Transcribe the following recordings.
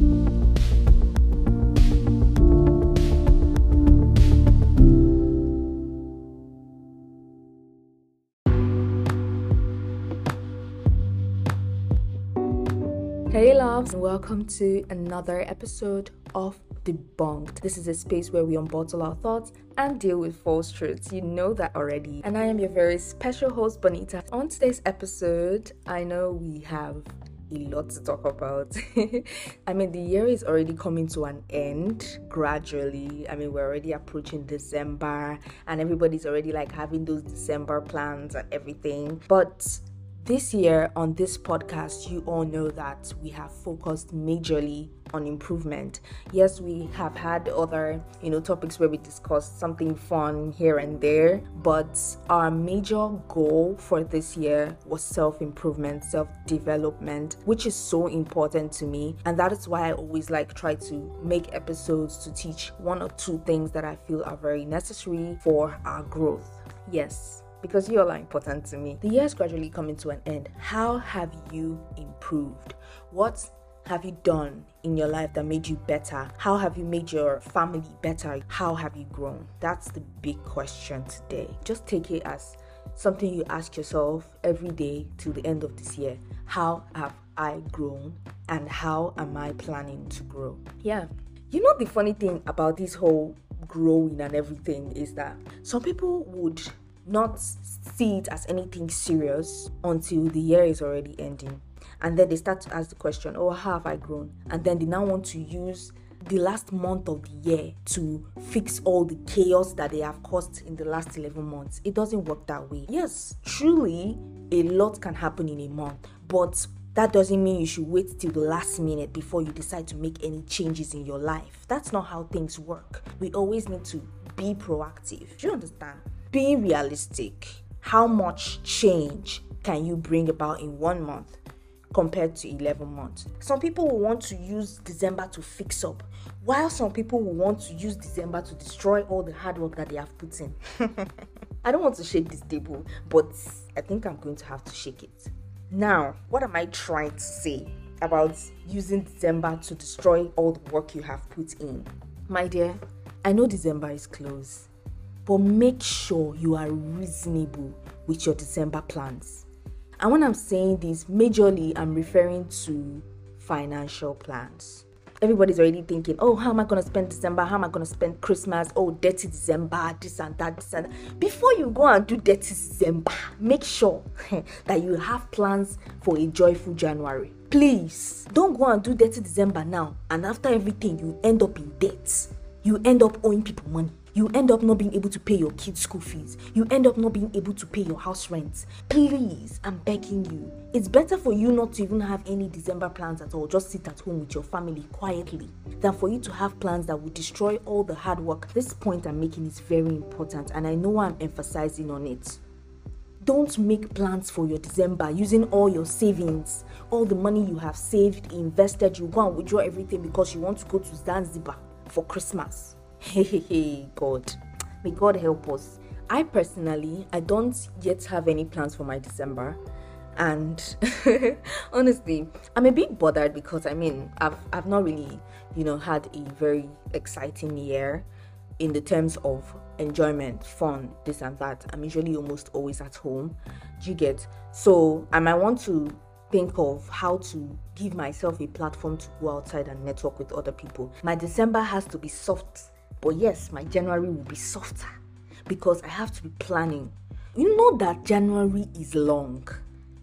Hey loves, welcome to another episode of Debonked. This is a space where we unbottle our thoughts and deal with false truths. You know that already. And I am your very special host, Bonnieta. On today's episode, I know we have a lot to talk about. I mean, the year is already coming to an end gradually. I mean, we're already approaching December, and everybody's already like having those December plans and everything. But this year on this podcast, you all know that we have focused majorly on improvement. Yes, we have had other, you know, topics where we discussed something fun here and there, but our major goal for this year was self-improvement, self-development, which is so important to me, and that is why I always like try to make episodes to teach one or two things that I feel are very necessary for our growth. Yes, because you all are important to me. The year is gradually coming to an end. How have you improved? What have you done in your life that made you better? How have you made your family better? How have you grown? That's the big question today. Just take it as something you ask yourself every day till the end of this year. How have I grown? And how am I planning to grow? Yeah. You know, the funny thing about this whole growing and everything is that some people would not see it as anything serious until the year is already ending. And then they start to ask the question, Oh, how have I grown? And then they now want to use the last month of the year to fix all the chaos that they have caused in the last 11 months. It doesn't work that way. Yes, truly, a lot can happen in a month, but that doesn't mean you should wait till the last minute before you decide to make any changes in your life. That's not how things work. We always need to be proactive. Do you understand? Being realistic, how much change can you bring about in one month compared to 11 months? Some people will want to use December to fix up, while some people will want to use December to destroy all the hard work that they have put in. I don't want to shake this table, but I think I'm going to have to shake it. Now, what am I trying to say about using December to destroy all the work you have put in? My dear, I know December is close but make sure you are reasonable with your December plans. And when I'm saying this, majorly I'm referring to financial plans. Everybody's already thinking, oh, how am I going to spend December? How am I going to spend Christmas? Oh, dirty December, this and that, this and that. Before you go and do dirty December, make sure that you have plans for a joyful January. Please don't go and do dirty December now, and after everything, you end up in debt. You end up owing people money you end up not being able to pay your kids' school fees. You end up not being able to pay your house rent. Please, I'm begging you. It's better for you not to even have any December plans at all. Just sit at home with your family quietly than for you to have plans that will destroy all the hard work. This point I'm making is very important, and I know I'm emphasizing on it. Don't make plans for your December using all your savings, all the money you have saved, invested. You go and withdraw everything because you want to go to Zanzibar for Christmas Hey, God. May God help us. I personally, I don't yet have any plans for my December. And honestly, I'm a bit bothered because I mean, I've I've not really, you know, had a very exciting year in the terms of enjoyment, fun, this and that. I'm usually almost always at home. Do you get? So I might want to think of how to give myself a platform to go outside and network with other people. My December has to be soft but yes, my January will be softer because I have to be planning. You know that January is long.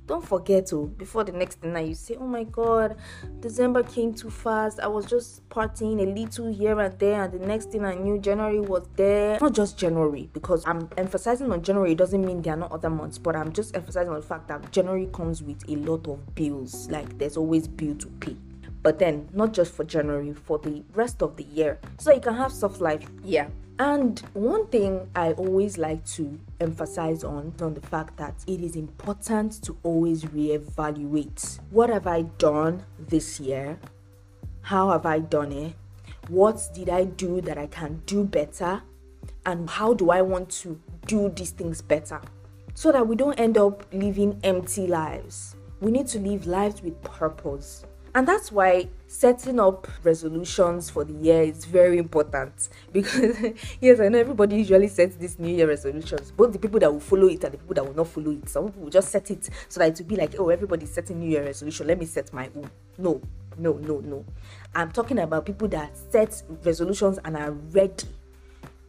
Don't forget to oh, before the next dinner you say, Oh my god, December came too fast. I was just partying a little here and there, and the next thing I knew, January was there. Not just January, because I'm emphasizing on January it doesn't mean there are not other months, but I'm just emphasizing on the fact that January comes with a lot of bills. Like there's always bill to pay but then not just for January, for the rest of the year. So you can have soft life. Yeah. And one thing I always like to emphasize on on the fact that it is important to always reevaluate. What have I done this year? How have I done it? What did I do that I can do better? And how do I want to do these things better? So that we don't end up living empty lives. We need to live lives with purpose. And that's why setting up resolutions for the year is very important. Because yes i know everybody usually sets these new year resolutions both the people that will follow it and the people that will not follow it. Some people will just set it so that it will be like oh everybody's setting new year resolution. Let me set my own. No no no no. I'm talking about people that set resolutions and are ready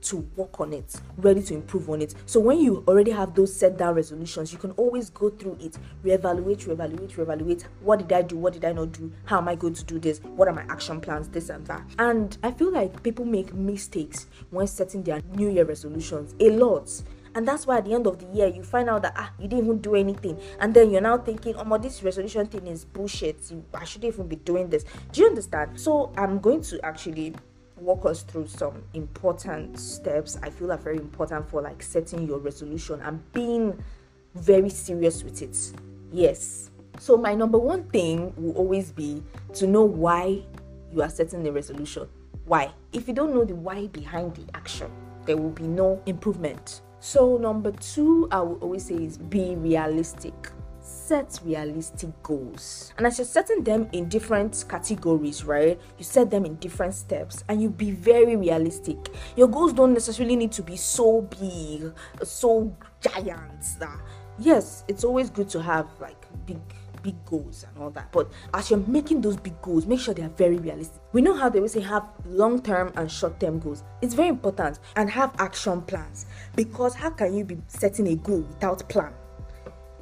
to work on it, ready to improve on it. So when you already have those set down resolutions, you can always go through it, reevaluate, reevaluate, reevaluate. What did I do? What did I not do? How am I going to do this? What are my action plans? This and that. And I feel like people make mistakes when setting their New Year resolutions a lot. And that's why at the end of the year, you find out that ah, you didn't even do anything. And then you're now thinking, oh, my, this resolution thing is bullshit. I shouldn't even be doing this. Do you understand? So I'm going to actually walk us through some important steps I feel are very important for like setting your resolution and being very serious with it. Yes. So my number one thing will always be to know why you are setting the resolution. Why? If you don't know the why behind the action, there will be no improvement. So number 2 I will always say is be realistic set realistic goals. And as you're setting them in different categories, right? You set them in different steps and you be very realistic. Your goals don't necessarily need to be so big, so giant that yes, it's always good to have like big big goals and all that. But as you're making those big goals, make sure they are very realistic. We know how they will say have long term and short term goals. It's very important and have action plans because how can you be setting a goal without plan?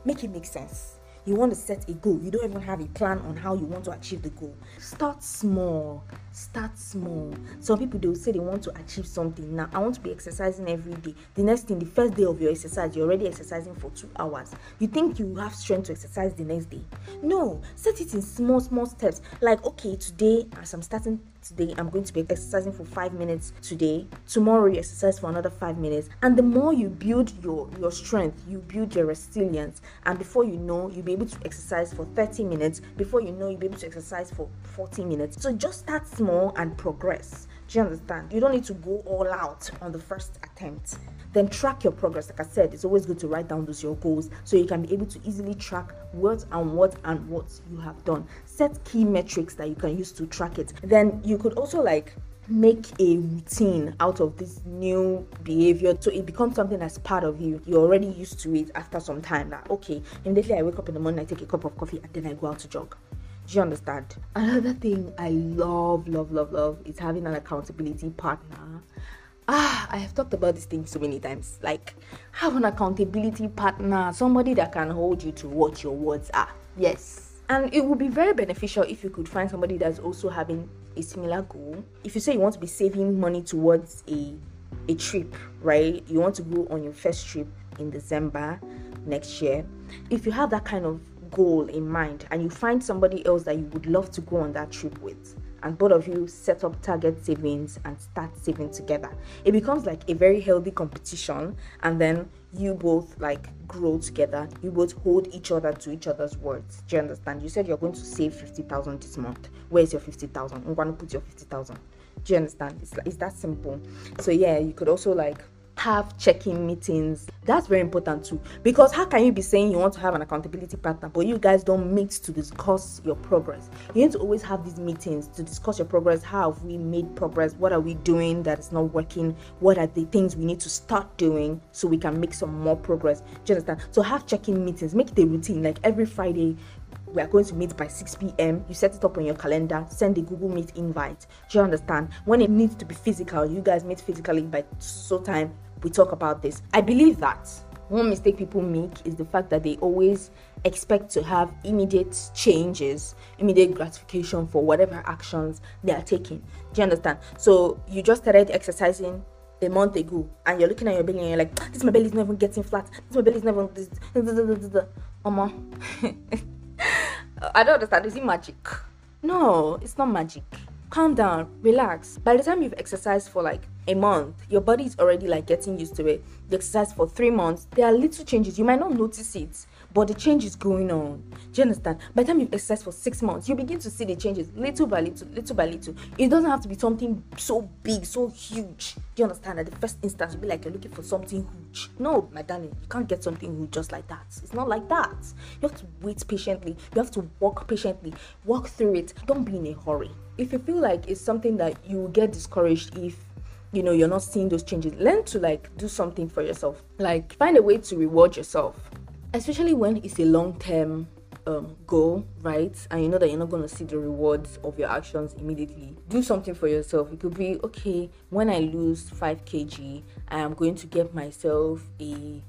Make it make sense. You want to set a goal. You don't even have a plan on how you want to achieve the goal. Start small start small. Some people they will say they want to achieve something. Now i want to be exercising every day. The next thing the first day of your exercise you're already exercising for two hours. You think you have strength to exercise the next day? No. Set it in small small steps. Like okay today as i'm starting today i'm going to be exercising for five minutes. Today tomorrow you exercise for another five minutes. And the more you build your your strength you build your resilience. And before you know you'll be able to exercise for 30 minutes. Before you know you'll be able to exercise for 40 minutes. So just start small and progress. Do you understand? You don't need to go all out on the first attempt. Then track your progress. Like i said it's always good to write down those your goals so you can be able to easily track what and what and what you have done. Set key metrics that you can use to track it. Then you could also like make a routine out of this new behavior so it becomes something that's part of you. You're already used to it after some time that okay immediately i wake up in the morning i take a cup of coffee and then i go out to jog do you understand? Another thing i love love love love is having an accountability partner. Ah i have talked about this thing so many times. Like have an accountability partner somebody that can hold you to what your words are. Yes. And it would be very beneficial if you could find somebody that's also having a similar goal. If you say you want to be saving money towards a a trip right? You want to go on your first trip in december next year. If you have that kind of goal in mind and you find somebody else that you would love to go on that trip with and both of you set up target savings and start saving together it becomes like a very healthy competition and then you both like grow together you both hold each other to each other's words. Do you understand? You said you're going to save 50000 this month. Where's your 50000 i'm going to put your 50000 do you understand? It's, it's that simple. So yeah you could also like have check-in meetings. That's very important too because how can you be saying you want to have an accountability partner but you guys don't meet to discuss your progress? You need to always have these meetings to discuss your progress. How have we made progress? What are we doing that is not working? What are the things we need to start doing so we can make some more progress? Do you understand? So have check-in meetings. Make it a routine. Like every friday we are going to meet by 6 p.m. You set it up on your calendar, send a Google Meet invite. Do you understand? When it needs to be physical, you guys meet physically by so time we talk about this. I believe that one mistake people make is the fact that they always expect to have immediate changes, immediate gratification for whatever actions they are taking. Do you understand? So you just started exercising a month ago and you're looking at your belly and you're like, this my belly is not even getting flat. This my belly is never this Mama. I don't understand. Is it magic? No, it's not magic calm down, relax. By the time you've exercised for like a month, your body is already like getting used to it. You exercise for three months, there are little changes. You might not notice it, but the change is going on. Do you understand? By the time you've exercised for six months, you begin to see the changes little by little, little by little. It doesn't have to be something so big, so huge. Do you understand? At the first instance, you'll be like you're looking for something huge. No, my darling, you can't get something huge just like that. It's not like that. You have to wait patiently. You have to walk patiently. Walk through it. Don't be in a hurry. If you feel like it's something that you get discouraged if you know you're not seeing those changes learn to like do something for yourself like find a way to reward yourself especially when it's a long-term um, goal, right? And you know that you're not going to see the rewards of your actions immediately. Do something for yourself. It could be okay, when I lose 5 kg, I am going to get myself a,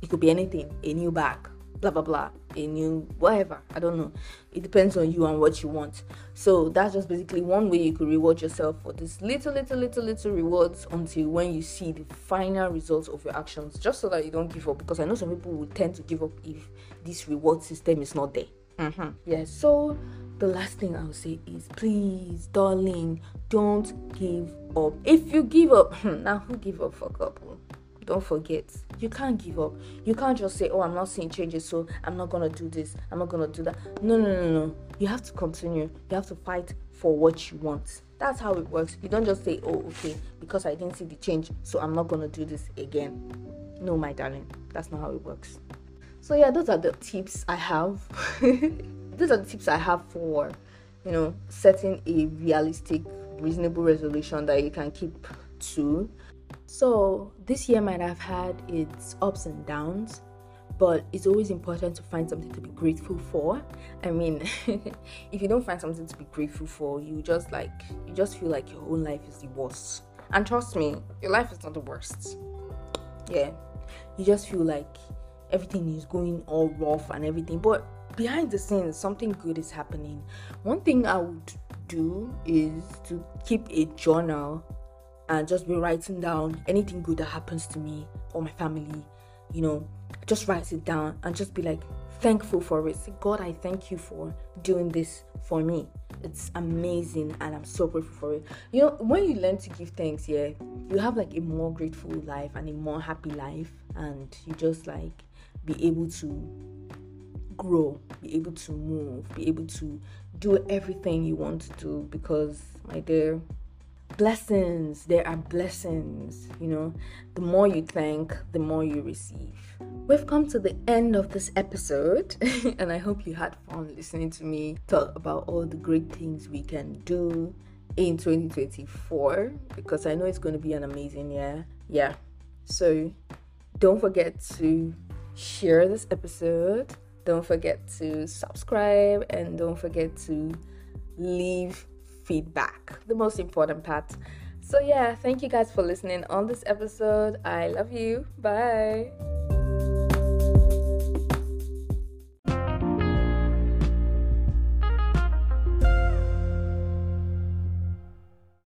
it could be anything, a new bag blah blah blah a new whatever i don't know. It depends on you and what you want. So that's just basically one way you could reward yourself for this little little little little rewards until when you see the final results of your actions just so that you don't give up because i know some people will tend to give up if this reward system is not there. Mm-hmm. yeah so the last thing i'll say is please darling don't give up. If you give up now who give up for couple don't forget you can't give up. You can't just say oh i'm not seeing changes so i'm not gonna do this i'm not gonna do that. No no no no. You have to continue. You have to fight for what you want. That's how it works. You don't just say oh okay because i didn't see the change so i'm not gonna do this again. No my darling. That's not how it works. So yeah those are the tips i have. Those are the tips i have for you know setting a realistic reasonable resolution that you can keep to so, this year might have had its ups and downs, but it's always important to find something to be grateful for. I mean, if you don't find something to be grateful for, you just like you just feel like your own life is the worst. And trust me, your life is not the worst. Yeah. You just feel like everything is going all rough and everything, but behind the scenes something good is happening. One thing I would do is to keep a journal and just be writing down anything good that happens to me or my family, you know, just write it down and just be like thankful for it. Say, God, I thank you for doing this for me. It's amazing and I'm so grateful for it. You know, when you learn to give thanks, yeah, you have like a more grateful life and a more happy life, and you just like be able to grow, be able to move, be able to do everything you want to do because, my dear, blessings. There are blessings you know. The more you thank the more you receive. We've come to the end of this episode and i hope you had fun listening to me talk about all the great things we can do in 2024 because i know it's going to be an amazing year. Yeah. So don't forget to share this episode. Don't forget to subscribe and don't forget to leave feedback, the most important part. So, yeah, thank you guys for listening on this episode. I love you. Bye.